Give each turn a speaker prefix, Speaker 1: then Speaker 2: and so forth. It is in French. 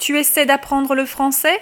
Speaker 1: Tu essaies d'apprendre le français?